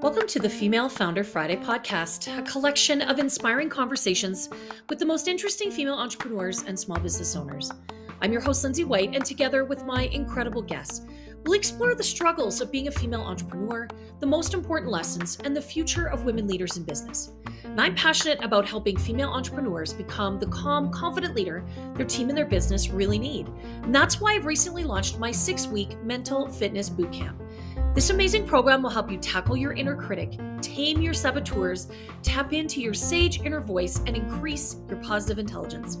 Welcome to the Female Founder Friday podcast, a collection of inspiring conversations with the most interesting female entrepreneurs and small business owners. I'm your host, Lindsay White, and together with my incredible guests, we'll explore the struggles of being a female entrepreneur, the most important lessons, and the future of women leaders in business. And I'm passionate about helping female entrepreneurs become the calm, confident leader their team and their business really need. And that's why I've recently launched my six week mental fitness bootcamp. This amazing program will help you tackle your inner critic, tame your saboteurs, tap into your sage inner voice, and increase your positive intelligence.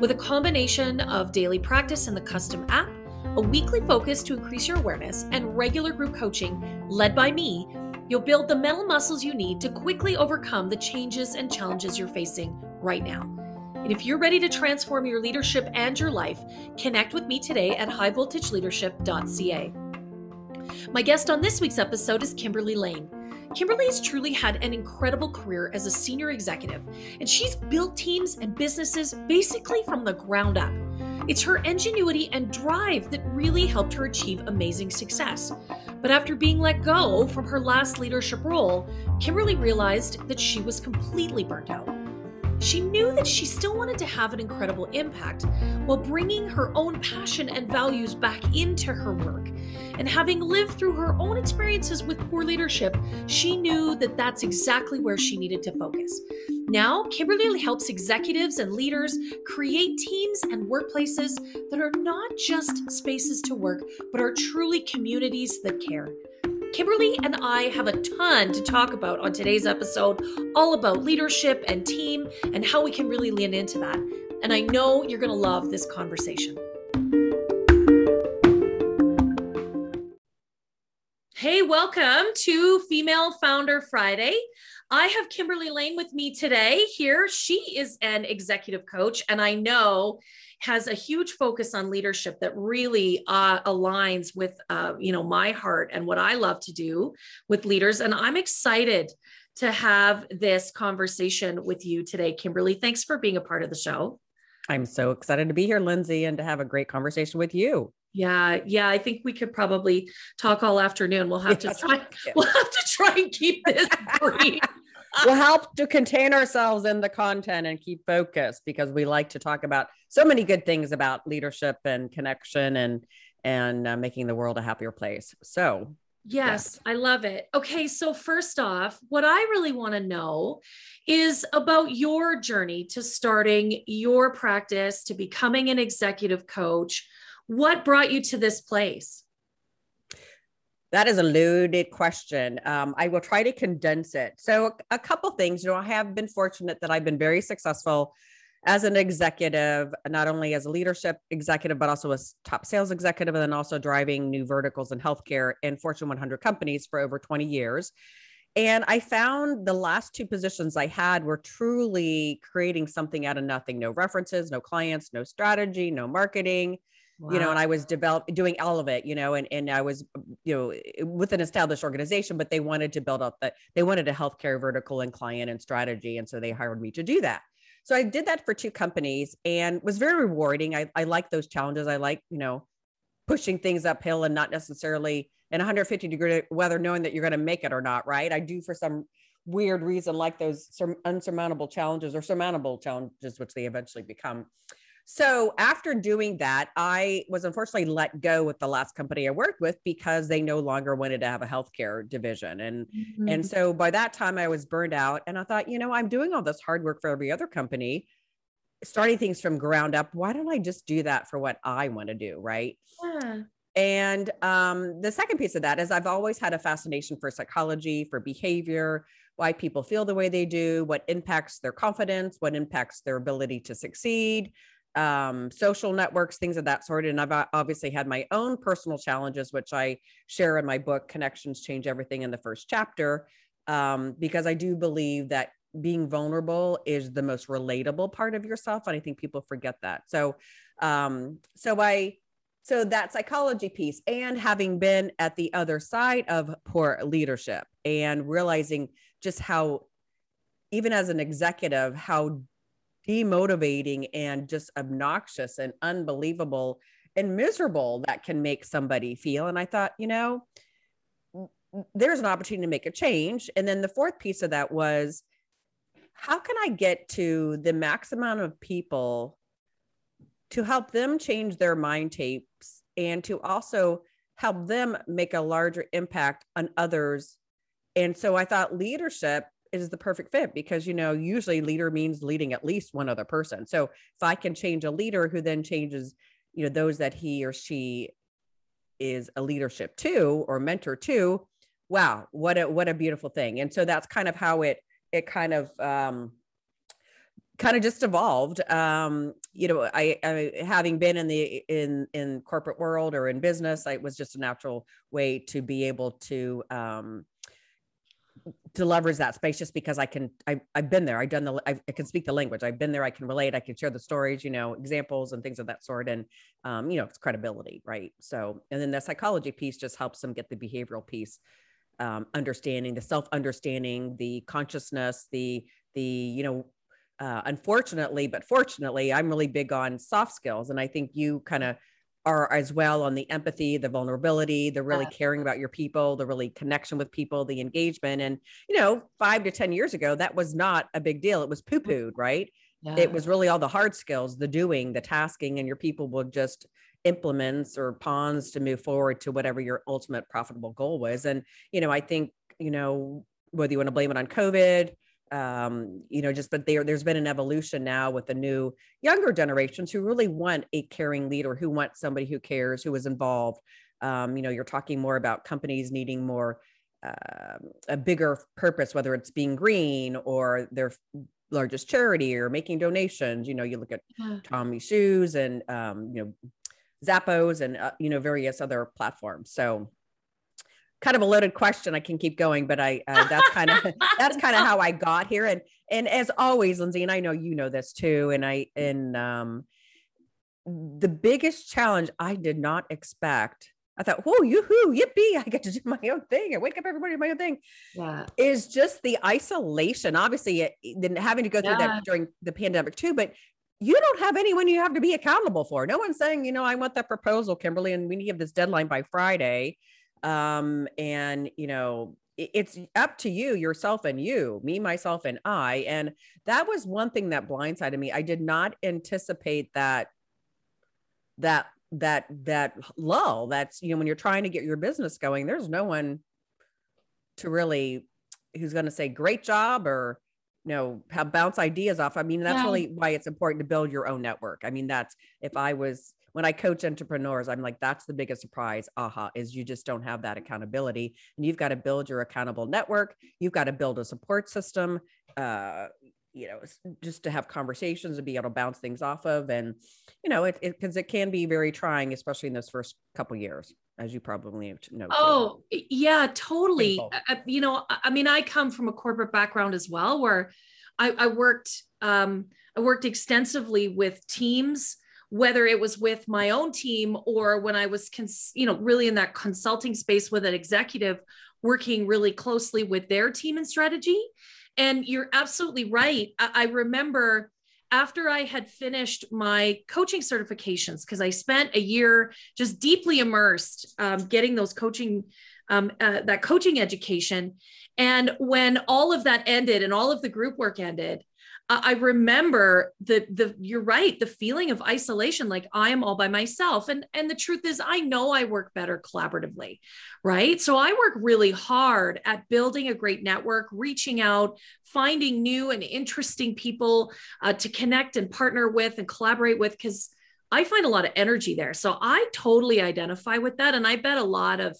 With a combination of daily practice in the custom app, a weekly focus to increase your awareness, and regular group coaching led by me, you'll build the mental muscles you need to quickly overcome the changes and challenges you're facing right now. And if you're ready to transform your leadership and your life, connect with me today at highvoltageleadership.ca. My guest on this week's episode is Kimberly Lane. Kimberly has truly had an incredible career as a senior executive, and she's built teams and businesses basically from the ground up. It's her ingenuity and drive that really helped her achieve amazing success. But after being let go from her last leadership role, Kimberly realized that she was completely burnt out. She knew that she still wanted to have an incredible impact while bringing her own passion and values back into her work. And having lived through her own experiences with poor leadership, she knew that that's exactly where she needed to focus. Now, Kimberly helps executives and leaders create teams and workplaces that are not just spaces to work, but are truly communities that care. Kimberly and I have a ton to talk about on today's episode, all about leadership and team and how we can really lean into that. And I know you're going to love this conversation. Hey, welcome to Female Founder Friday. I have Kimberly Lane with me today here. She is an executive coach, and I know has a huge focus on leadership that really uh, aligns with uh, you know my heart and what I love to do with leaders. And I'm excited to have this conversation with you today, Kimberly. Thanks for being a part of the show. I'm so excited to be here, Lindsay, and to have a great conversation with you. Yeah, yeah, I think we could probably talk all afternoon. We'll have to try. We'll have to try and keep this brief will help to contain ourselves in the content and keep focused because we like to talk about so many good things about leadership and connection and and uh, making the world a happier place. So, Yes, yes, I love it. Okay, so first off, what I really want to know is about your journey to starting your practice, to becoming an executive coach. What brought you to this place? That is a loaded question. Um, I will try to condense it. So, a, couple things. You know, I have been fortunate that I've been very successful as an executive, not only as a leadership executive, but also as top sales executive, and then also driving new verticals in healthcare in Fortune 100 companies for over 20 years. And I found the last two positions I had were truly creating something out of nothing no references, no clients, no strategy, no marketing Wow. you know and i was develop doing all of it you know and, and i was um, you know with an established organization but they wanted to build up that they wanted a healthcare vertical and client and strategy and so they hired me to do that. So i did that for two companies and was very rewarding. I, I like those challenges. I like you know pushing things uphill and not necessarily in 150 degree weather knowing that you're going to make it or not right? I do for some weird reason like those unsurmountable challenges or surmountable challenges which they eventually become so after doing that, I was unfortunately let go with the last company I worked with because they no longer wanted to have a healthcare division. And mm-hmm. and so by that time I was burned out and I thought, you know, I'm doing all this hard work for every other company, starting things from ground up. Why don't I just do that for what I want to do, right? Yeah. And um, the second piece of that is I've always had a fascination for psychology, for behavior, why people feel the way they do, what impacts their confidence, what impacts their ability to succeed, um, social networks, things of that sort. And I've obviously had my own personal challenges, which I share in my book, Connections Change Everything, in the first chapter, um, because I do believe that being vulnerable is the most relatable part of yourself. And I think people forget that. So, um, so I, so that psychology piece and having been at the other side of poor leadership and realizing just how even as an executive how demotivating and just obnoxious and unbelievable and miserable that can make somebody feel. And I thought, you know, there's an opportunity to make a change. And then the fourth piece of that was how can I get to the max amount of people to help them change their mind tapes and to also help them make a larger impact on others. And so I thought leadership is the perfect fit because you know usually leader means leading at least one other person. So if I can change a leader who then changes you know those that he or she is a leadership to or mentor to wow what a what a beautiful thing and so that's kind of how it it kind of um kind of just evolved um you know I, I having been in the in in corporate world or in business it was just a natural way to be able to um to leverage that space just because I can I, I've been there. I've done the I, I, can speak the language. I've been there. I can relate. I can share the stories you know examples and things of that sort. And um, you know it's credibility right? So and then the psychology piece just helps them get the behavioral piece um, understanding the self understanding the consciousness the the you know uh, unfortunately but fortunately I'm really big on soft skills. And I think you kind of are as well on the empathy, the vulnerability, the really caring about your people, the really connection with people, the engagement. And, you know, five to 10 years ago, that was not a big deal. It was poo pooed, right? Yeah. It was really all the hard skills, the doing, the tasking, and your people would just implements or pawns to move forward to whatever your ultimate profitable goal was. And, you know, I think, you know, whether you want to blame it on COVID, um, you know, just but there there's been an evolution now with the new younger generations who really want a caring leader, who want somebody who cares, who is involved. Um, you know, you're talking more about companies needing more uh, a bigger purpose, whether it's being green or their largest charity or making donations. You know, you look at yeah. TOMS Shoes and um, you know Zappos and uh, you know various other platforms. So kind of a loaded question. I can keep going, but I uh, that's kind of that's kind of how I got here. And and as always, Lindsay, and I know you know this too. And I and um, the biggest challenge I did not expect. I thought, whoa, yoo-hoo, yippee, I get to do my own thing. I wake up everybody my own thing. Yeah. Is just the isolation. Obviously, it, then having to go through yeah. that during the pandemic too, but you don't have anyone you have to be accountable for. No one's saying, you know, I want that proposal, Kimberly, and we need to have this deadline by Friday um and you know it's up to you yourself and you me myself and i and that was one thing that blindsided me. I did not anticipate that that that that lull that's you know when you're trying to get your business going there's no one to really who's going to say great job or you know have bounce ideas off. I mean that's yeah. really why it's important to build your own network. I mean that's if i was when I coach entrepreneurs, I'm like, that's the biggest surprise. Aha, is you just don't have that accountability. And you've got to build your accountable network. You've got to build a support system, uh, you know, just to have conversations and be able to bounce things off of. And, you know, it, because it, it, can be very trying, especially in those first couple years, as you probably know. Oh, yeah, totally. I, you know, I mean, I come from a corporate background as well, where I, I worked, um, I worked extensively with teams whether it was with my own team or when I was, cons- you know, really in that consulting space with an executive working really closely with their team and strategy. And you're absolutely right. I, I remember after I had finished my coaching certifications, because I spent a year just deeply immersed um, getting those coaching, um, uh, that coaching education. And when all of that ended and all of the group work ended, I remember the the you're right the feeling of isolation like I am all by myself. And and the truth is I know I work better collaboratively right? So I work really hard at building a great network reaching out finding new and interesting people uh, to connect and partner with and collaborate with cuz I find a lot of energy there. So I totally identify with that. And I bet a lot of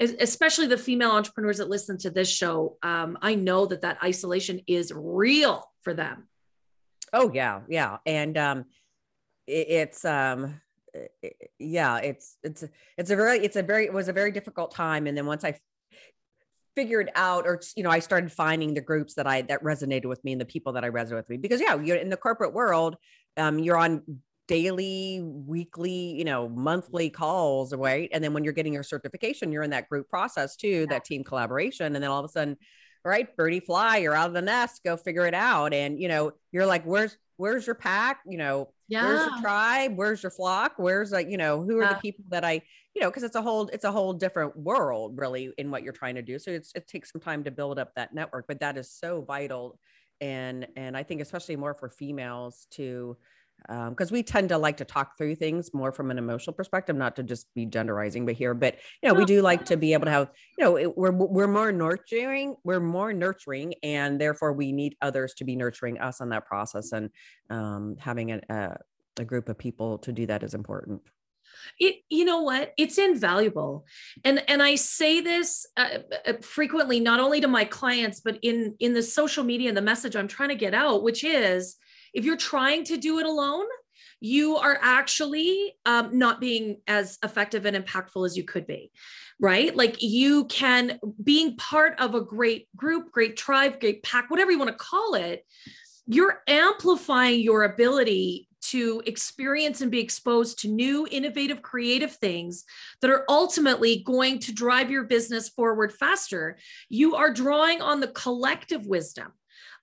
especially the female entrepreneurs that listen to this show um, I know that that isolation is real for them Oh yeah, yeah, and um, it, it's um, it, yeah, it's it's it's a very it's a very it was a very difficult time, and then once I figured out or you know i started finding the groups that i that resonated with me and the people that i resonated with me. Because yeah you're in the corporate world um, you're on daily weekly you know monthly calls right? And then when you're getting your certification you're in that group process too yeah. that team collaboration. And then all of a sudden right? Birdie fly you're out of the nest go figure it out. And you know you're like where's where's your pack? You know yeah. where's your tribe? Where's your flock? Where's like you know who are yeah. the people that i you know because it's a whole it's a whole different world really in what you're trying to do. So it's it takes some time to build up that network but that is so vital. And and i think especially more for females to because um, we tend to like to talk through things more from an emotional perspective, not to just be genderizing, but here, but you know, we do like to be able to have, you know, it, we're we're more nurturing, we're more nurturing, and therefore we need others to be nurturing us on that process, and um, having a, a, a group of people to do that is important. It, you know what? It's invaluable, and and I say this uh, uh frequently, not only to my clients, but in in the social media and the message I'm trying to get out, which is if you're trying to do it alone, you are actually um, not being as effective and impactful as you could be, right? Like you can, being part of a great group, great tribe, great pack, whatever you want to call it, you're amplifying your ability to experience and be exposed to new, innovative, creative things that are ultimately going to drive your business forward faster. You are drawing on the collective wisdom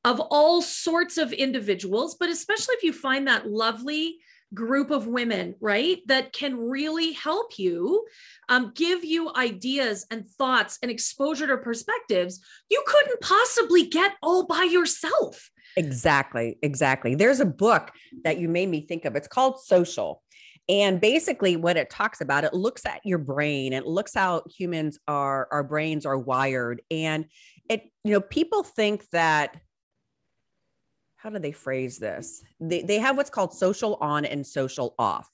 of all sorts of individuals, but especially if you find that lovely group of women, right, that can really help you, um, give you ideas and thoughts and exposure to perspectives you couldn't possibly get all by yourself. Exactly, exactly. There's a book that you made me think of. It's called Social. And basically, what it talks about, it looks at your brain, it looks how humans are, our brains are wired. And it, you know, people think that how do they phrase this? They, they have what's called social on and social off.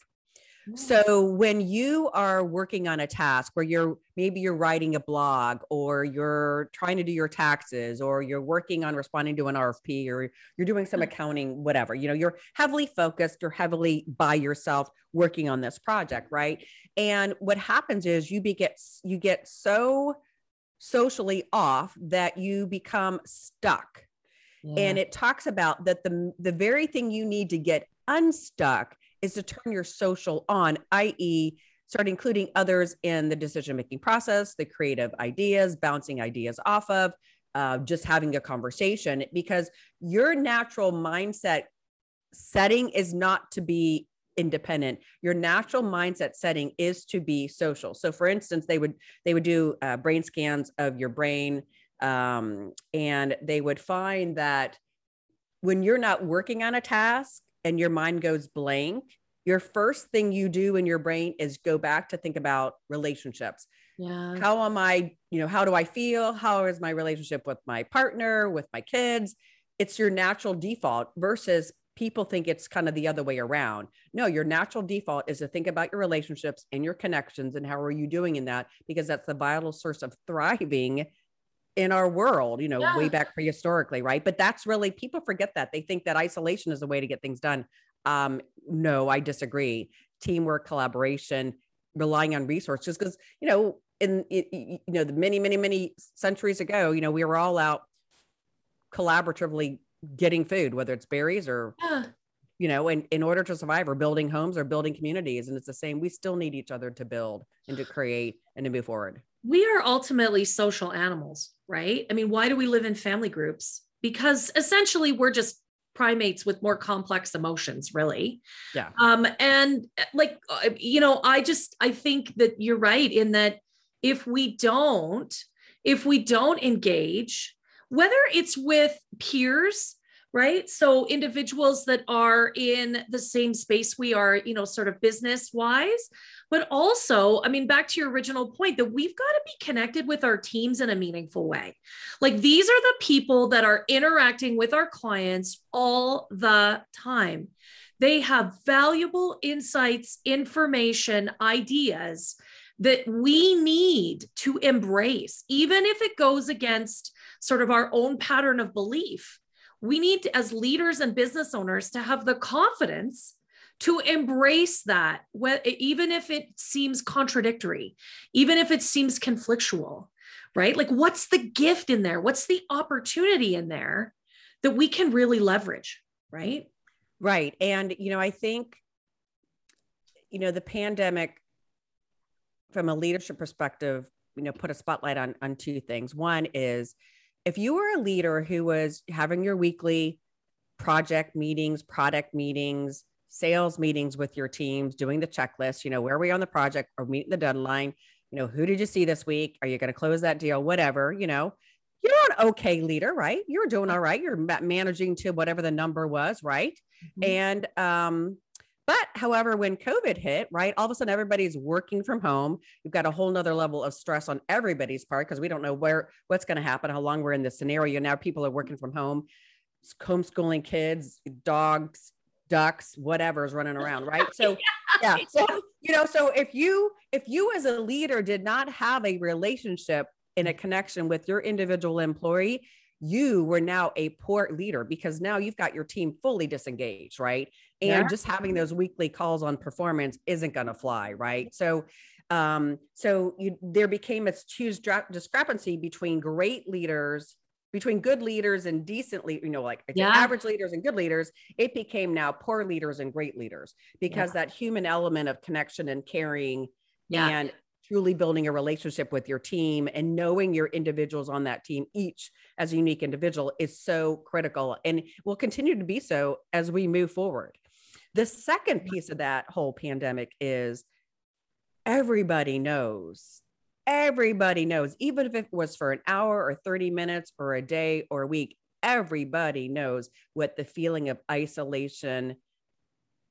Mm. So when you are working on a task where you're maybe you're writing a blog or you're trying to do your taxes or you're working on responding to an RFP or you're doing some mm. accounting whatever, you know, you're heavily focused, you're heavily by yourself working on this project, right? And what happens is you be get you get so socially off that you become stuck and it talks about that the, the very thing you need to get unstuck is to turn your social on, i.e., start including others in the decision making process, the creative ideas, bouncing ideas off of, uh, just having a conversation, because your natural mindset setting is not to be independent. Your natural mindset setting is to be social. So for instance they would they would do uh, brain scans of your brain um, and they would find that when you're not working on a task and your mind goes blank, your first thing you do in your brain is go back to think about relationships. Yeah. How am I, you know, how do I feel? How is my relationship with my partner, with my kids? It's your natural default versus people think it's kind of the other way around. No, your natural default is to think about your relationships and your connections and how are you doing in that because that's the vital source of thriving in our world, you know, yeah. way back prehistorically, right? But that's really people forget that. They think that isolation is a way to get things done. Um, no, I disagree. Teamwork, collaboration, relying on resources, because you know, in you know, the many, many, many centuries ago, you know, we were all out collaboratively getting food, whether it's berries or yeah. you know, in, in order to survive or building homes or building communities. And it's the same. We still need each other to build and to create and to move forward we are ultimately social animals, right? I mean, why do we live in family groups? Because essentially we're just primates with more complex emotions, really. Yeah. Um, and like, uh, you know, I just, I think that you're right in that if we don't, if we don't engage, whether it's with peers, right? So individuals that are in the same space we are, you know, sort of business wise, but also, I mean, back to your original point that we've got to be connected with our teams in a meaningful way. Like these are the people that are interacting with our clients all the time. They have valuable insights, information, ideas that we need to embrace, even if it goes against sort of our own pattern of belief. We need, as leaders and business owners, to have the confidence to embrace that, even if it seems contradictory, even if it seems conflictual, right? Like, what's the gift in there? What's the opportunity in there that we can really leverage, right? Right. And, you know, I think, you know, the pandemic, from a leadership perspective, you know, put a spotlight on on two things. One is if you were a leader who was having your weekly project meetings, product meetings, sales meetings with your teams, doing the checklist, you know, where are we on the project or meeting the deadline? You know, who did you see this week? Are you going to close that deal? Whatever, you know, you're an okay leader, right? You're doing all right. You're managing to whatever the number was, right? Mm-hmm. And um, but however, when COVID hit, right, all of a sudden everybody's working from home. You've got a whole nother level of stress on everybody's part because we don't know where what's going to happen, how long we're in this scenario. Now people are working from home, homeschooling kids, dogs, ducks, whatever's running around, right? So yeah. So you know, so if you if you as a leader did not have a relationship in a connection with your individual employee, you were now a poor leader because now you've got your team fully disengaged, right? And yeah. just having those weekly calls on performance isn't going to fly, right? So, um, so you, there became a huge discrepancy between great leaders, between good leaders and decently, you know, like yeah. average leaders and good leaders. It became now poor leaders and great leaders because yeah. that human element of connection and caring yeah. and truly building a relationship with your team and knowing your individuals on that team, each as a unique individual, is so critical and will continue to be so as we move forward. The second piece of that whole pandemic is everybody knows. Everybody knows, even if it was for an hour or 30 minutes or a day or a week, everybody knows what the feeling of isolation,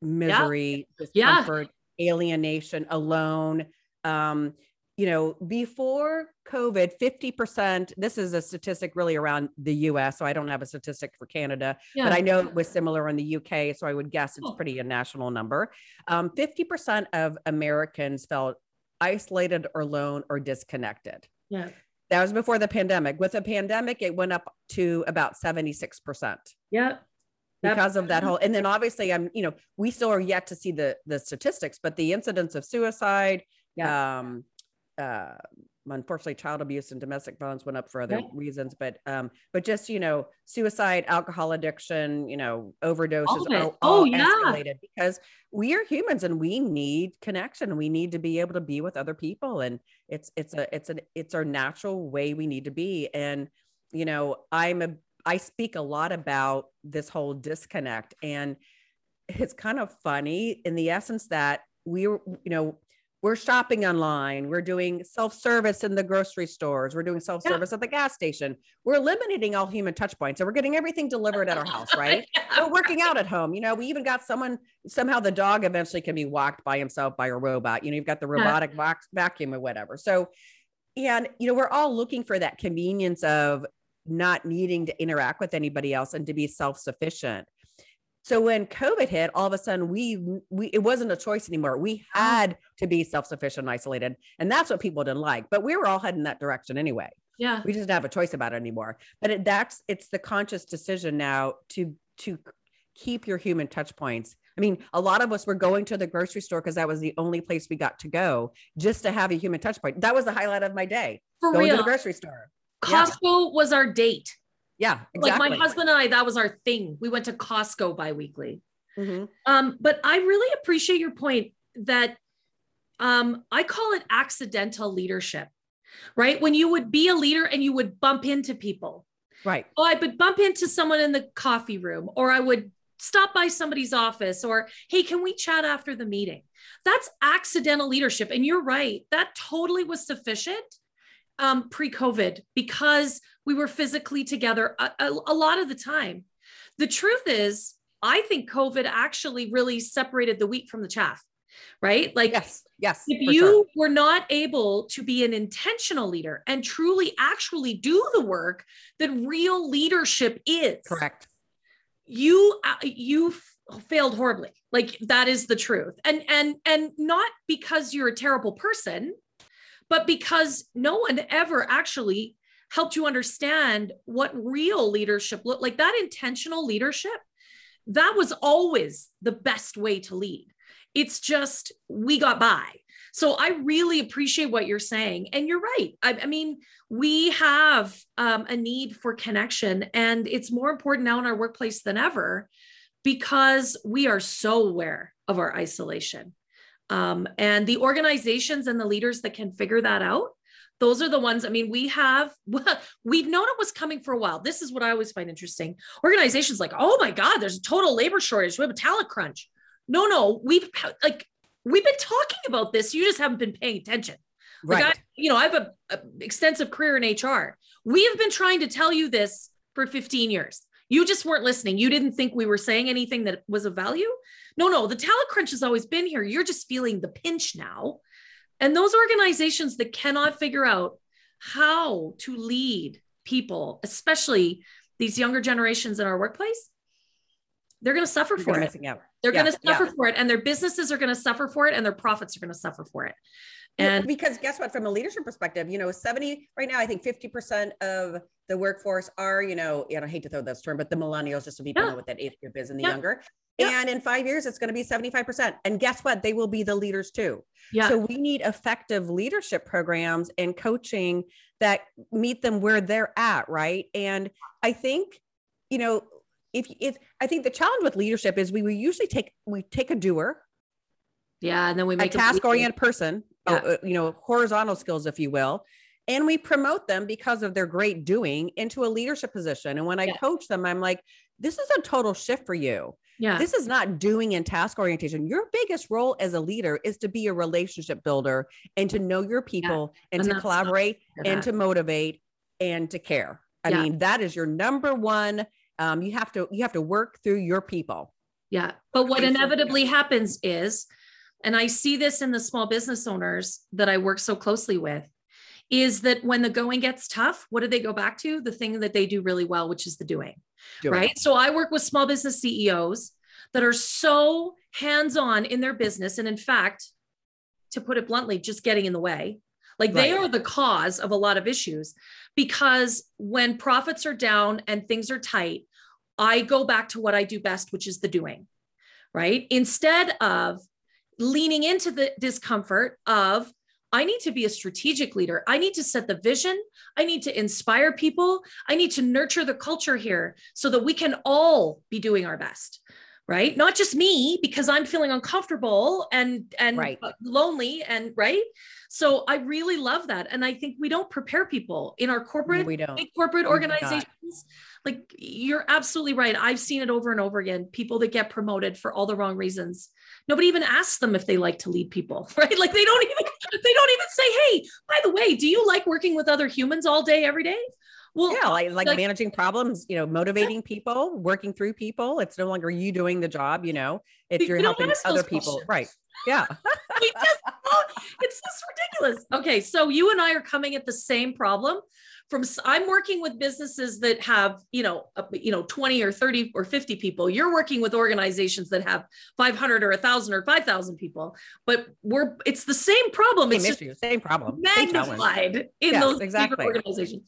misery, yeah. discomfort, yeah. alienation, alone, um, you know, before COVID, 50%, this is a statistic really around the US. So I don't have a statistic for Canada, yeah. but I know it was similar in the UK. So I would guess it's pretty a national number. Um, 50% of Americans felt isolated or alone or disconnected. Yeah. That was before the pandemic. With the pandemic, it went up to about 76%. Yeah because of that whole and then obviously i'm you know we still are yet to see the the statistics but the incidence of suicide yeah. Um, uh, unfortunately, child abuse and domestic violence went up for other reasons, but um, but just you know, suicide, alcohol addiction, you know, overdoses are all oh, yeah. escalated because we are humans and we need connection. We need to be able to be with other people, and it's it's a it's an it's our natural way we need to be. And you know, I'm a I speak a lot about this whole disconnect, and it's kind of funny in the essence that we were, you know, we're shopping online. We're doing self-service in the grocery stores. We're doing self-service yeah. at the gas station. We're eliminating all human touch points and we're getting everything delivered at our house right? Yeah. we're working out at home. You know we even got someone somehow the dog eventually can be walked by himself by a robot. You know you've got the robotic yeah. box vacuum or whatever. So and you know we're all looking for that convenience of not needing to interact with anybody else and to be self-sufficient so when COVID hit, all of a sudden we we it wasn't a choice anymore. We oh. had to be self-sufficient, and isolated, and that's what people didn't like. But we were all heading that direction anyway. Yeah, we just didn't have a choice about it anymore. But it, that's it's the conscious decision now to to keep your human touch points. I mean, a lot of us were going to the grocery store because that was the only place we got to go just to have a human touch point. That was the highlight of my day. For going real. to the grocery store. Costco yeah. was our date. Yeah, exactly. Like my husband and I, that was our thing. We went to Costco biweekly. Mm-hmm. Um, but I really appreciate your point that um, I call it accidental leadership, right? When you would be a leader and you would bump into people. Right. Oh, I would bump into someone in the coffee room, or I would stop by somebody's office, or hey, can we chat after the meeting? That's accidental leadership. And you're right, that totally was sufficient um, pre COVID because we were physically together a, a, a lot of the time. The truth is, I think COVID actually really separated the wheat from the chaff, right? Like, yes, yes. If you sure. were not able to be an intentional leader and truly actually do the work that real leadership is, correct, you uh, you failed horribly. Like that is the truth, and and and not because you're a terrible person, but because no one ever actually helped you understand what real leadership looked like that intentional leadership that was always the best way to lead. It's just we got by. So i really appreciate what you're saying. And you're right. I, I mean we have um, a need for connection and it's more important now in our workplace than ever because we are so aware of our isolation um, and the organizations and the leaders that can figure that out those are the ones i mean we have we've known it was coming for a while. This is what i always find interesting. Organizations like oh my god there's a total labor shortage. We have a talent crunch. No no we've like we've been talking about this. You just haven't been paying attention. Like right. I, you know i have a, a extensive career in hr we have been trying to tell you this for 15 years you just weren't listening you didn't think we were saying anything that was of value no no the talent crunch has always been here you're just feeling the pinch now and those organizations that cannot figure out how to lead people, especially these younger generations in our workplace, they're going to suffer for it. Out. They're yeah, going to suffer yeah. for it, and their businesses are going to suffer for it, and their profits are going to suffer for it. And because guess what, from a leadership perspective, you know, 70 right now, I think 50% of the workforce are, you know, and I hate to throw this term, but the millennials, just so people yeah. know what that age group is and the younger. And in five years, it's going to be 75%. And guess what? They will be the leaders too. Yeah. So we need effective leadership programs and coaching that meet them where they're at. Right. And I think, you know, if if I think the challenge with leadership is we, we usually take we take a doer. Yeah. And then we make a task oriented person, yeah. uh, you know, horizontal skills, if you will. And we promote them because of their great doing into a leadership position. And when I yeah. coach them, I'm like, this is a total shift for you yeah. This is not doing and task orientation. Your biggest role as a leader is to be a relationship builder and to know your people yeah. and, and to collaborate and to motivate and to care. I yeah. mean, that is your number one. Um, you have to you have to work through your people. Yeah. But what inevitably happens is, and I see this in the small business owners that I work so closely with, is that when the going gets tough, what do they go back to? The thing that they do really well, which is the doing. doing. Right. So I work with small business CEOs that are so hands on in their business. And in fact, to put it bluntly, just getting in the way. Like right. they are the cause of a lot of issues because when profits are down and things are tight, I go back to what I do best, which is the doing, right? Instead of leaning into the discomfort of I need to be a strategic leader. I need to set the vision. I need to inspire people. I need to nurture the culture here so that we can all be doing our best. Right? Not just me because I'm feeling uncomfortable and and right. lonely and right? So I really love that and I think we don't prepare people in our corporate we don't. big corporate organizations. Like you're absolutely right. I've seen it over and over again. People that get promoted for all the wrong reasons nobody even asks them if they like to lead people right? Like they don't even they don't even say hey by the way do you like working with other humans all day every day? Well yeah like, like, like managing problems you know motivating yeah. people working through people. It's no longer you doing the job you know if you're helping other people. questions. right. Yeah. We just, it's just ridiculous. Okay so you and i are coming at the same problem from i'm working with businesses that have you know you know 20 or 30 or 50 people you're working with organizations that have 500 or 1000 or 5000 people but we're it's the same problem same it's issue, same problem magnified same in yes, those exactly. organizations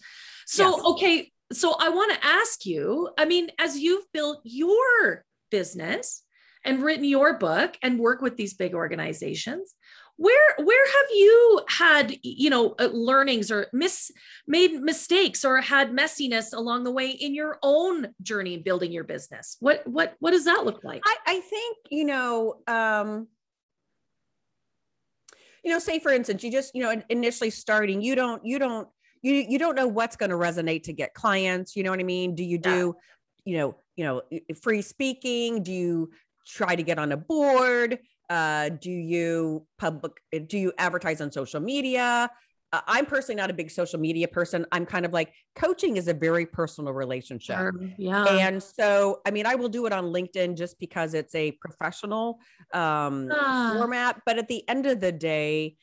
so yes. okay so i want to ask you i mean as you've built your business and written your book and work with these big organizations where where have you had you know uh, learnings or mis made mistakes or had messiness along the way in your own journey building your business? What what what does that look like? I, I think you know um you know say for instance you just you know initially starting you don't you don't you you don't know what's going to resonate to get clients you know what i mean? Do you do yeah. you know you know free speaking? Do you try to get on a board uh, do you public do you advertise on social media? Uh, i'm personally not a big social media person. I'm kind of like coaching is a very personal relationship. Um, yeah. And so i mean i will do it on linkedin just because it's a professional um, uh. format. But at the end of the day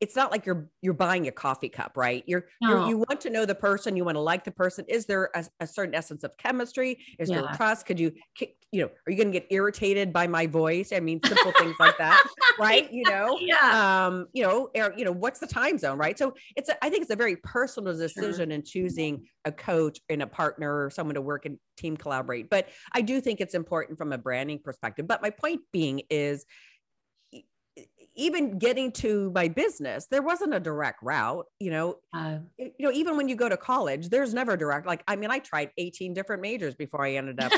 it's not like you're you're buying a coffee cup, right? You're, no. you're you want to know the person, you want to like the person. Is there a, a certain essence of chemistry? Is yeah. there trust? Could you you know, are you going to get irritated by my voice? I mean, simple things like that, right? You know, yeah. Um, you know, or, you know, what's the time zone, right? So it's, a, I think it's a very personal decision sure. in choosing a coach and a partner or someone to work and team collaborate. But I do think it's important from a branding perspective. But my point being is even getting to my business, there wasn't a direct route. You know, uh, you know, even when you go to college, there's never direct. Like, I mean, I tried 18 different majors before I ended up.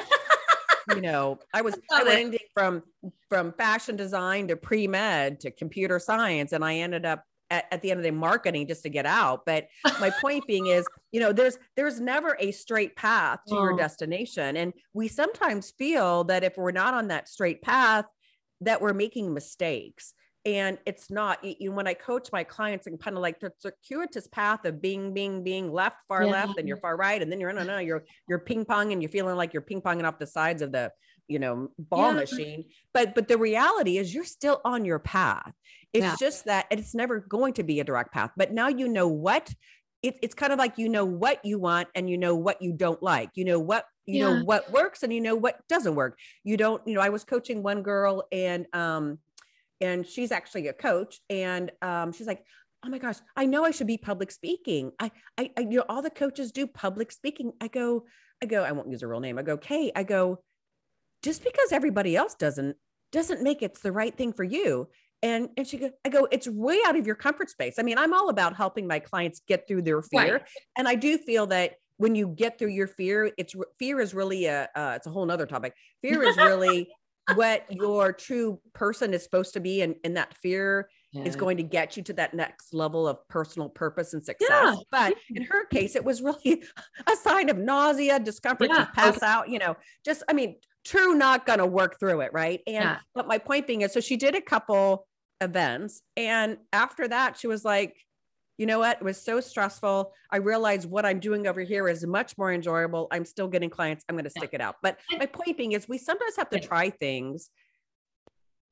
you know, I was I went from from fashion design to pre med to computer science, and I ended up at, at the end of the day marketing just to get out. But my point being is, you know, there's there's never a straight path to oh. your destination. And we sometimes feel that if we're not on that straight path, that we're making mistakes and it's not you when i coach my clients and kind of like the circuitous path of being being being left far yeah. left and you're far right and then you're no no you're you're ping pong and you're feeling like you're ping ponging off the sides of the you know ball yeah. machine but but the reality is you're still on your path it's yeah. just that it's never going to be a direct path but now you know what it, it's kind of like you know what you want and you know what you don't like you know what you know what works and you know what doesn't work you don't you know i was coaching one girl and um and she's actually a coach and um, she's like oh my gosh i know i should be public speaking. I, I i you know all the coaches do public speaking. I go i go i won't use a real name. I go okay i go just because everybody else doesn't doesn't make it's the right thing for you. And and she go i go it's way out of your comfort space. I mean i'm all about helping my clients get through their fear right. and i do feel that when you get through your fear it's fear is really a uh, it's a whole nother topic. Fear is really what your true person is supposed to be and, and that fear yeah. is going to get you to that next level of personal purpose and success yeah. but in her case it was really a sign of nausea discomfort yeah. to pass okay. out you know just i mean true not going to work through it right and but my point being is so she did a couple events and after that she was like you know what? It was so stressful. I realized what I'm doing over here is much more enjoyable. I'm still getting clients. I'm going to stick it out. But my point being is we sometimes have to try things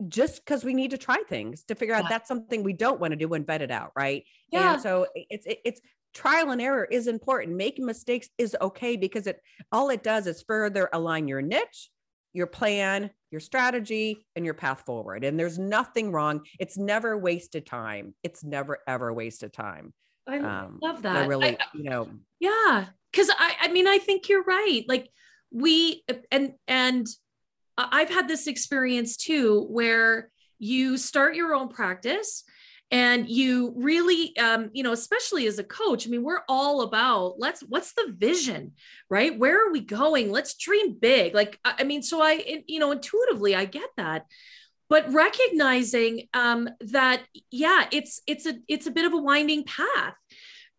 just because we need to try things to figure out that's something we don't want to do and vet it out. Right. Yeah. And so it's, it's, trial and error is important. Making mistakes is okay because it all it does is further align your niche your plan, your strategy, and your path forward. And there's nothing wrong. It's never wasted time. It's never ever wasted time. I um, love that. I really, I, you know. Yeah, because I, I mean, I think you're right. Like we and and I've had this experience too, where you start your own practice and you really um, you know especially as a coach i mean we're all about let's what's the vision right? Where are we going? Let's dream big. Like i mean so i you know intuitively i get that. But recognizing um, that yeah it's it's a it's a bit of a winding path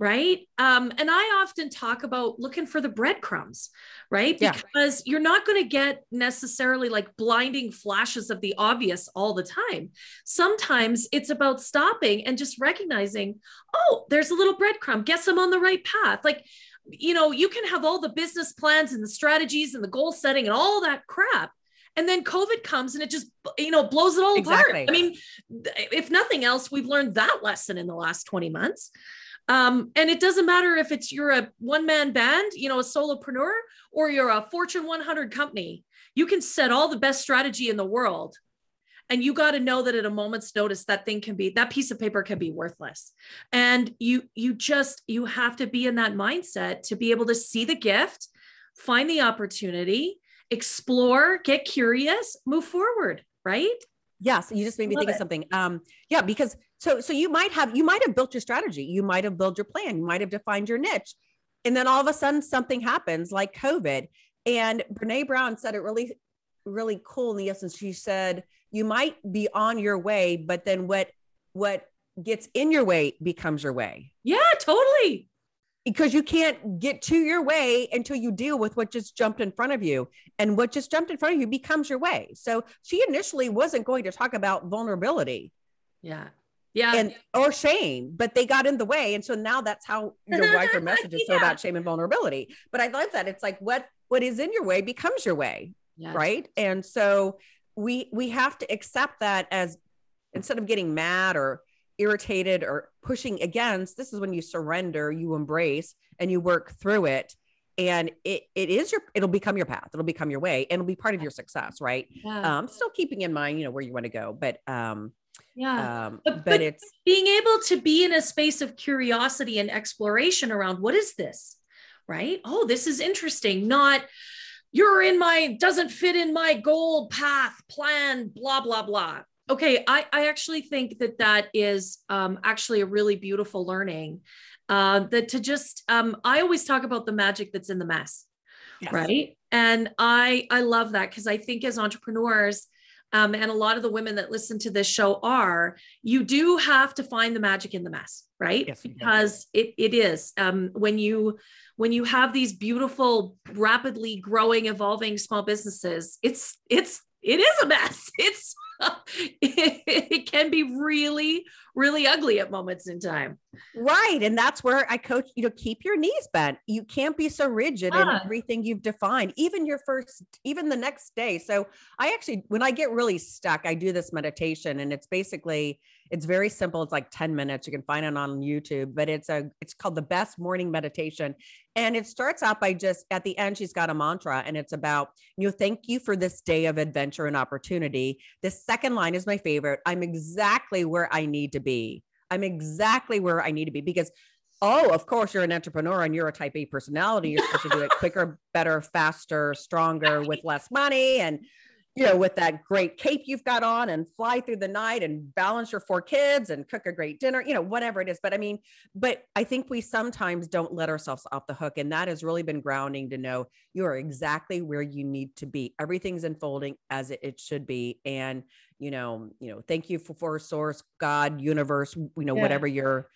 right? Um, and i often talk about looking for the breadcrumbs right? Yeah. because you're not going to get necessarily like blinding flashes of the obvious all the time. Sometimes it's about stopping and just recognizing oh there's a little breadcrumb. Guess i'm on the right path. Like you know you can have all the business plans and the strategies and the goal setting and all that crap and then covid comes and it just you know blows it all exactly. apart. I mean if nothing else we've learned that lesson in the last 20 months um, and it doesn't matter if it's you're a one man band, you know, a solopreneur, or you're a Fortune 100 company. You can set all the best strategy in the world. And you got to know that at a moment's notice, that thing can be that piece of paper can be worthless. And you you just you have to be in that mindset to be able to see the gift, find the opportunity, explore, get curious, move forward, right? Yes, you just made me Love think it. of something. Um, yeah, because so so you might have you might have built your strategy, you might have built your plan, you might have defined your niche, and then all of a sudden something happens like COVID. And Brene Brown said it really, really cool in the essence. She said you might be on your way, but then what what gets in your way becomes your way. Yeah, totally. Because you can't get to your way until you deal with what just jumped in front of you. And what just jumped in front of you becomes your way. So she initially wasn't going to talk about vulnerability. Yeah yeah and or shame but they got in the way and so now that's how your wife her message is yeah. so about shame and vulnerability but i love that it's like what what is in your way becomes your way yes. right and so we we have to accept that as instead of getting mad or irritated or pushing against, this is when you surrender, you embrace, and you work through it. And it it is your it'll become your path. It'll become your way, and it'll be part of your success, right? Yeah. Um, still keeping in mind, you know, where you want to go, but um, yeah, um, but, but, but it's being able to be in a space of curiosity and exploration around what is this, right? Oh, this is interesting. Not you're in my doesn't fit in my goal path plan blah blah blah okay i, I actually think that that is um, actually a really beautiful learning uh, that to just um, i always talk about the magic that's in the mess yes. right and i i love that because i think as entrepreneurs um, and a lot of the women that listen to this show are, you do have to find the magic in the mess, right? Yes, because it, it is um, when you when you have these beautiful, rapidly growing, evolving small businesses, it's it's it is a mess. It's it, it can be really, really ugly at moments in time. Right. And that's where I coach you know, keep your knees bent. You can't be so rigid in everything you've defined, even your first, even the next day. So I actually, when I get really stuck, I do this meditation and it's basically, it's very simple. It's like 10 minutes. You can find it on YouTube, but it's a, it's called the best morning meditation. And it starts out by just at the end, she's got a mantra and it's about, you know, thank you for this day of adventure and opportunity. The second line is my favorite. I'm exactly where I need to be. I'm exactly where I need to be because, oh, of course, you're an entrepreneur and you're a type A personality. You're supposed to do it quicker, better, faster, stronger with less money and, you know, with that great cape you've got on and fly through the night and balance your four kids and cook a great dinner, you know, whatever it is. But I mean, but I think we sometimes don't let ourselves off the hook. And that has really been grounding to know you are exactly where you need to be. Everything's unfolding as it, it should be. And you know, you know, thank you for, for source, God, universe, you know, yeah. whatever your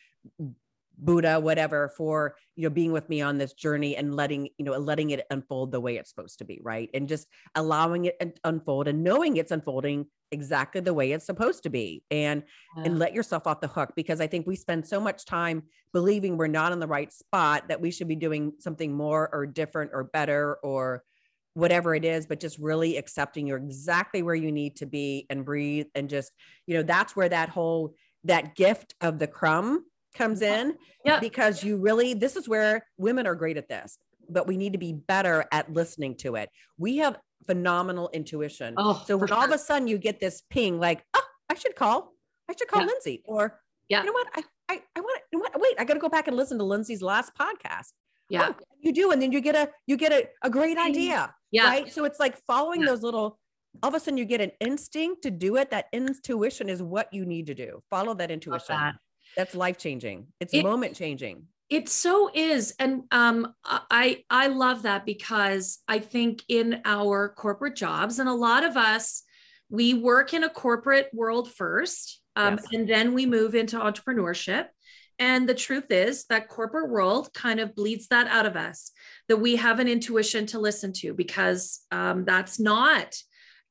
Buddha, whatever, for you know being with me on this journey and letting you know letting it unfold the way it's supposed to be, right? And just allowing it unfold and knowing it's unfolding exactly the way it's supposed to be, and yeah. and let yourself off the hook because I think we spend so much time believing we're not in the right spot that we should be doing something more or different or better or whatever it is, but just really accepting you're exactly where you need to be and breathe and just, you know, that's where that whole that gift of the crumb comes in. Yeah. Because you really, this is where women are great at this, but we need to be better at listening to it. We have phenomenal intuition. Oh, so when sure. all of a sudden you get this ping, like, oh, I should call, I should call yeah. Lindsay, or yeah, you know what, I I, I want to, you know what, wait, I got to go back and listen to Lindsay's last podcast. Yeah. Oh, you do. And then you get a, you get a, a great idea. Yeah. Right. So it's like following yeah. those little, all of a sudden you get an instinct to do it. That intuition is what you need to do. Follow that intuition. That. That's life changing. It's it, moment changing. It so is. And um, I, I love that because I think in our corporate jobs and a lot of us, we work in a corporate world first. Um, yes. And then we move into entrepreneurship. And the truth is that corporate world kind of bleeds that out of us, that we have an intuition to listen to because um, that's not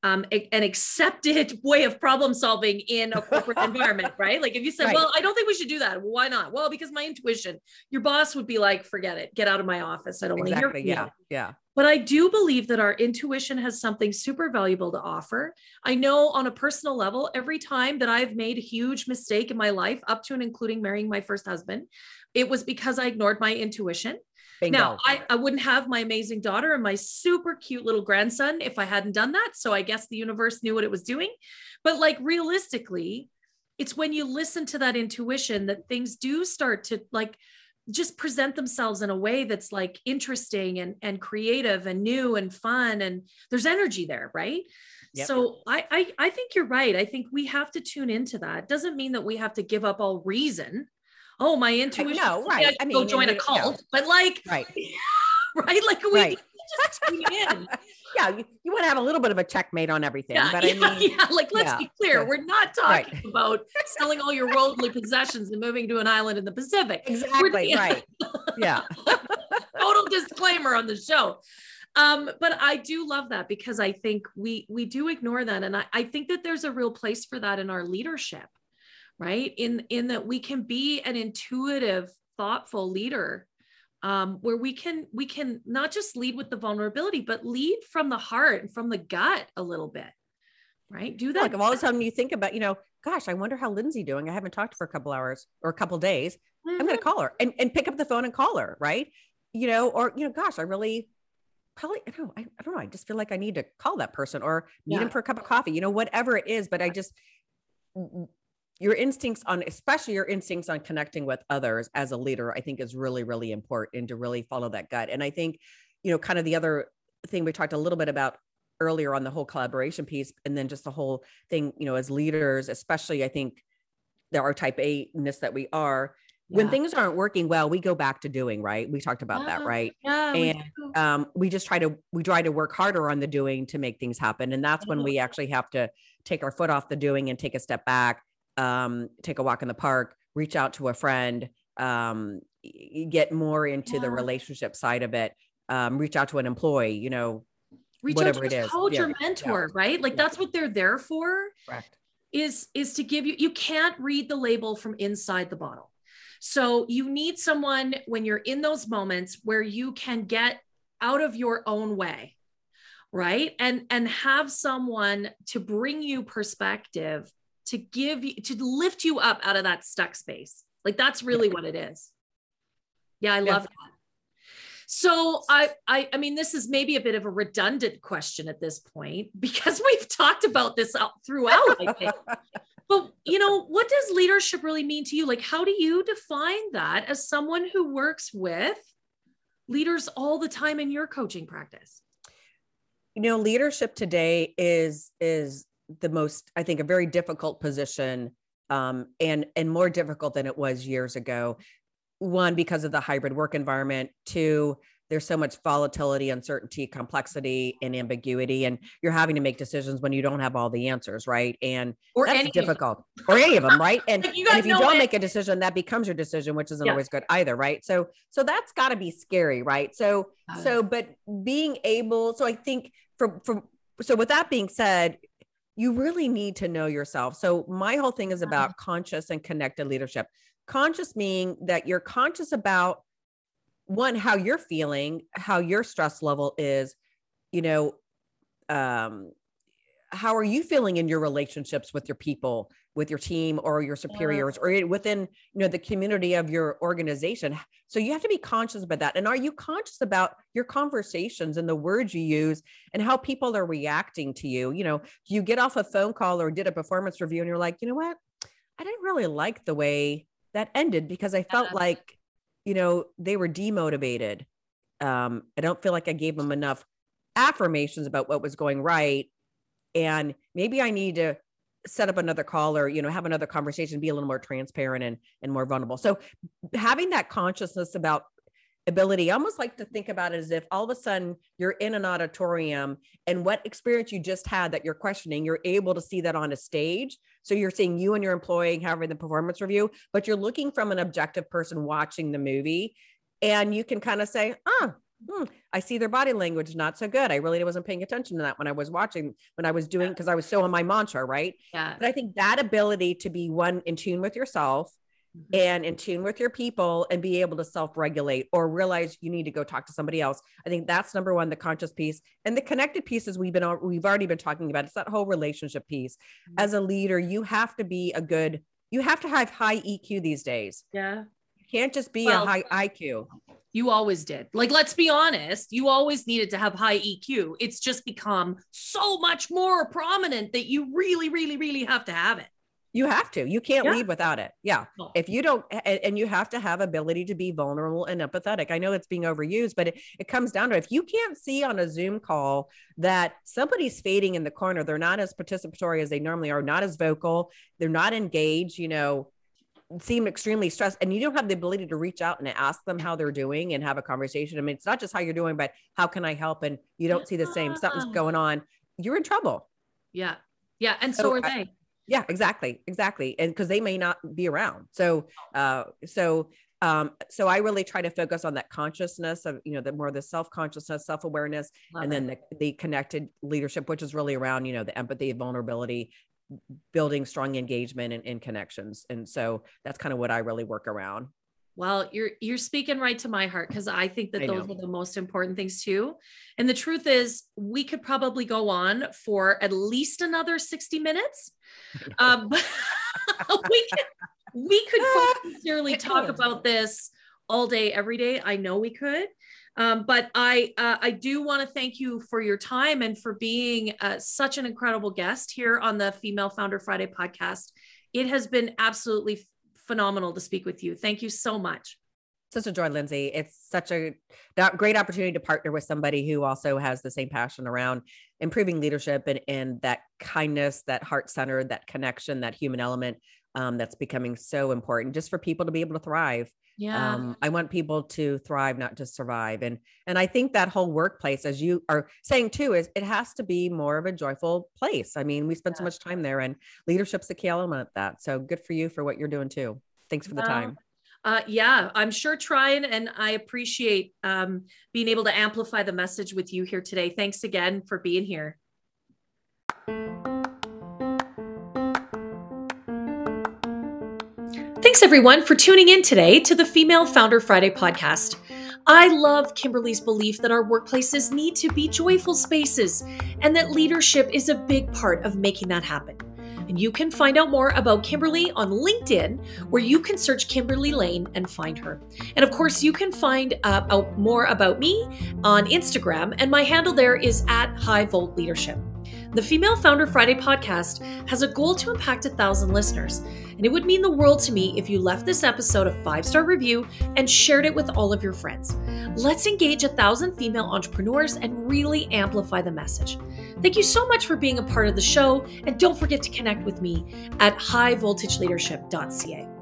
um, a, an accepted way of problem solving in a corporate environment, right? Like if you said, right. well, I don't think we should do that. Well, why not? Well, because my intuition, your boss would be like, forget it, get out of my office. I don't exactly. want to hear from you. Yeah. Yeah. But I do believe that our intuition has something super valuable to offer. I know on a personal level, every time that I've made a huge mistake in my life, up to and including marrying my first husband, it was because I ignored my intuition. Bingo. Now, I, I wouldn't have my amazing daughter and my super cute little grandson if I hadn't done that. So I guess the universe knew what it was doing. But like realistically, it's when you listen to that intuition that things do start to like just present themselves in a way that's like interesting and and creative and new and fun and there's energy there right yep. so I, I i think you're right i think we have to tune into that it doesn't mean that we have to give up all reason oh my intuition no right i, I mean go join a cult no. but like right right like we right. just tune in yeah, you, you want to have a little bit of a checkmate on everything. Yeah, but yeah, I mean, yeah, like let's yeah, be clear, we're not talking right. about selling all your worldly possessions and moving to an island in the Pacific. Exactly, right. Yeah. Total disclaimer on the show. Um, but I do love that because I think we we do ignore that. And I, I think that there's a real place for that in our leadership, right? In in that we can be an intuitive, thoughtful leader um, where we can we can not just lead with the vulnerability, but lead from the heart and from the gut a little bit, right? Do that. Like all of a sudden you think about, you know, gosh, I wonder how Lindsay doing. I haven't talked for a couple hours or a couple days. Mm-hmm. I'm going to call her and, and pick up the phone and call her, right? You know, or you know, gosh, I really probably I don't know, I, I don't know. I just feel like I need to call that person or meet yeah. him for a cup of coffee, you know, whatever it is. But I just your instincts on especially your instincts on connecting with others as a leader i think is really really important to really follow that gut and i think you know kind of the other thing we talked a little bit about earlier on the whole collaboration piece and then just the whole thing you know as leaders especially i think there are type a ness that we are when things aren't working well, we go back to doing, right? We talked about Yeah. that, right? Yeah. and do. um, we just try to we try to work harder on the doing to make things happen and that's when Oh. we actually have to take our foot off the doing and take a step back um, take a walk in the park reach out to a friend um, get more into the relationship side of it um, reach out to an employee you know Reach whatever out to it a is. coach Yeah, or yeah, mentor, right? Like yeah. that's what they're there for. correct is is to give you you can't read the label from inside the bottle so you need someone when you're in those moments where you can get out of your own way right and and have someone to bring you perspective to give you to lift you up out of that stuck space. Like that's really what it is. Yeah i Yeah. love that. So I, I i mean this is maybe a bit of a redundant question at this point because we've talked about this out throughout i think. But you know what does leadership really mean to you? Like how do you define that as someone who works with leaders all the time in your coaching practice? You know leadership today is is the most i think a very difficult position um, and and more difficult than it was years ago. One because of the hybrid work environment. Two there's so much volatility uncertainty complexity and ambiguity and you're having to make decisions when you don't have all the answers right? And or that's any difficult. or any of them right? And, Like, you and if you don't way- make a decision that becomes your decision which isn't Yeah. always good either right? So so that's got to be scary right? So Uh, so but being able so i think from from so with that being said you really need to know yourself. So my whole thing is about conscious and connected leadership. Conscious meaning that you're conscious about one how you're feeling how your stress level is you know um how are you feeling in your relationships with your people with your team or your superiors or within you know the community of your organization. So you have to be conscious about that. And are you conscious about your conversations and the words you use and how people are reacting to you? You know you get off a phone call or did a performance review and you're like you know what? I didn't really like the way that ended because i felt Yeah. like you know they were demotivated. Um i don't feel like i gave them enough affirmations about what was going right. And maybe i need to set up another call or you know have another conversation be a little more transparent and and more vulnerable. So having that consciousness about ability I almost like to think about it as if all of a sudden you're in an auditorium and what experience you just had that you're questioning you're able to see that on a stage. So you're seeing you and your employee having the performance review but you're looking from an objective person watching the movie and you can kind of say ah hmm, I see their body language not so good. I really wasn't paying attention to that when I was watching, when I was doing, because I was so on my mantra, right? yeah But I think that ability to be one in tune with yourself Mhm. and in tune with your people and be able to self-regulate or realize you need to go talk to somebody else. I think that's number one, the conscious piece and the connected pieces we've been we've already been talking about. It's that whole relationship piece. Mhm. As a leader, you have to be a good, you have to have high EQ these days. yeah You can't just be Well- a high IQ. You always did like let's be honest you always needed to have high eq it's just become so much more prominent that you really really really have to have it You have to. You can't Yeah. lead without it. Yeah. If you don't, and, and you have to have ability to be vulnerable and empathetic. I know it's being overused, but it, it comes down to if you can't see on a Zoom call that somebody's fading in the corner, they're not as participatory as they normally are, not as vocal, they're not engaged, you know, seem extremely stressed, and you don't have the ability to reach out and ask them how they're doing and have a conversation. I mean, it's not just how you're doing, but how can I help? And you don't see the same, something's going on, you're in trouble. yeah yeah and so, So are I- they yeah exactly exactly and because they may not be around so uh so um so i really try to focus on that consciousness of you know the more the self-consciousness self-awareness Love and it. then the, the connected leadership which is really around you know the empathy vulnerability building strong engagement and, and connections and so that's kind of what i really work around Well, you're you're speaking right to my heart because I think that I those know. are the most important things too. And the truth is, we could probably go on for at least another 60 minutes. Um, we could we could sincerely talk about this all day, every day. I know we could. Um, but I uh, I do want to thank you for your time and for being uh, such an incredible guest here on the Female Founder Friday podcast. It has been absolutely phenomenal to speak with you. Thank you so much. such a joy lindsay it's such a great opportunity to partner with somebody who also has the same passion around improving leadership and, and that kindness that heart centered that connection that human element um, that's becoming so important just for people to be able to thrive. Yeah. Um, I want people to thrive, not just survive. And and I think that whole workplace, as you are saying too, is it has to be more of a joyful place. I mean, we spend yeah. so much time there, and leadership's a key element of that. So good for you for what you're doing too. Thanks for the time. Uh, yeah, I'm sure trying, and I appreciate um, being able to amplify the message with you here today. Thanks again for being here. Thanks, everyone, for tuning in today to the Female Founder Friday podcast. I love Kimberly's belief that our workplaces need to be joyful spaces and that leadership is a big part of making that happen. And you can find out more about Kimberly on LinkedIn, where you can search Kimberly Lane and find her. And of course, you can find uh, out more about me on Instagram, and my handle there is at High Volt Leadership. The Female Founder Friday podcast has a goal to impact a thousand listeners, and it would mean the world to me if you left this episode a five star review and shared it with all of your friends. Let's engage a thousand female entrepreneurs and really amplify the message. Thank you so much for being a part of the show, and don't forget to connect with me at highvoltageleadership.ca.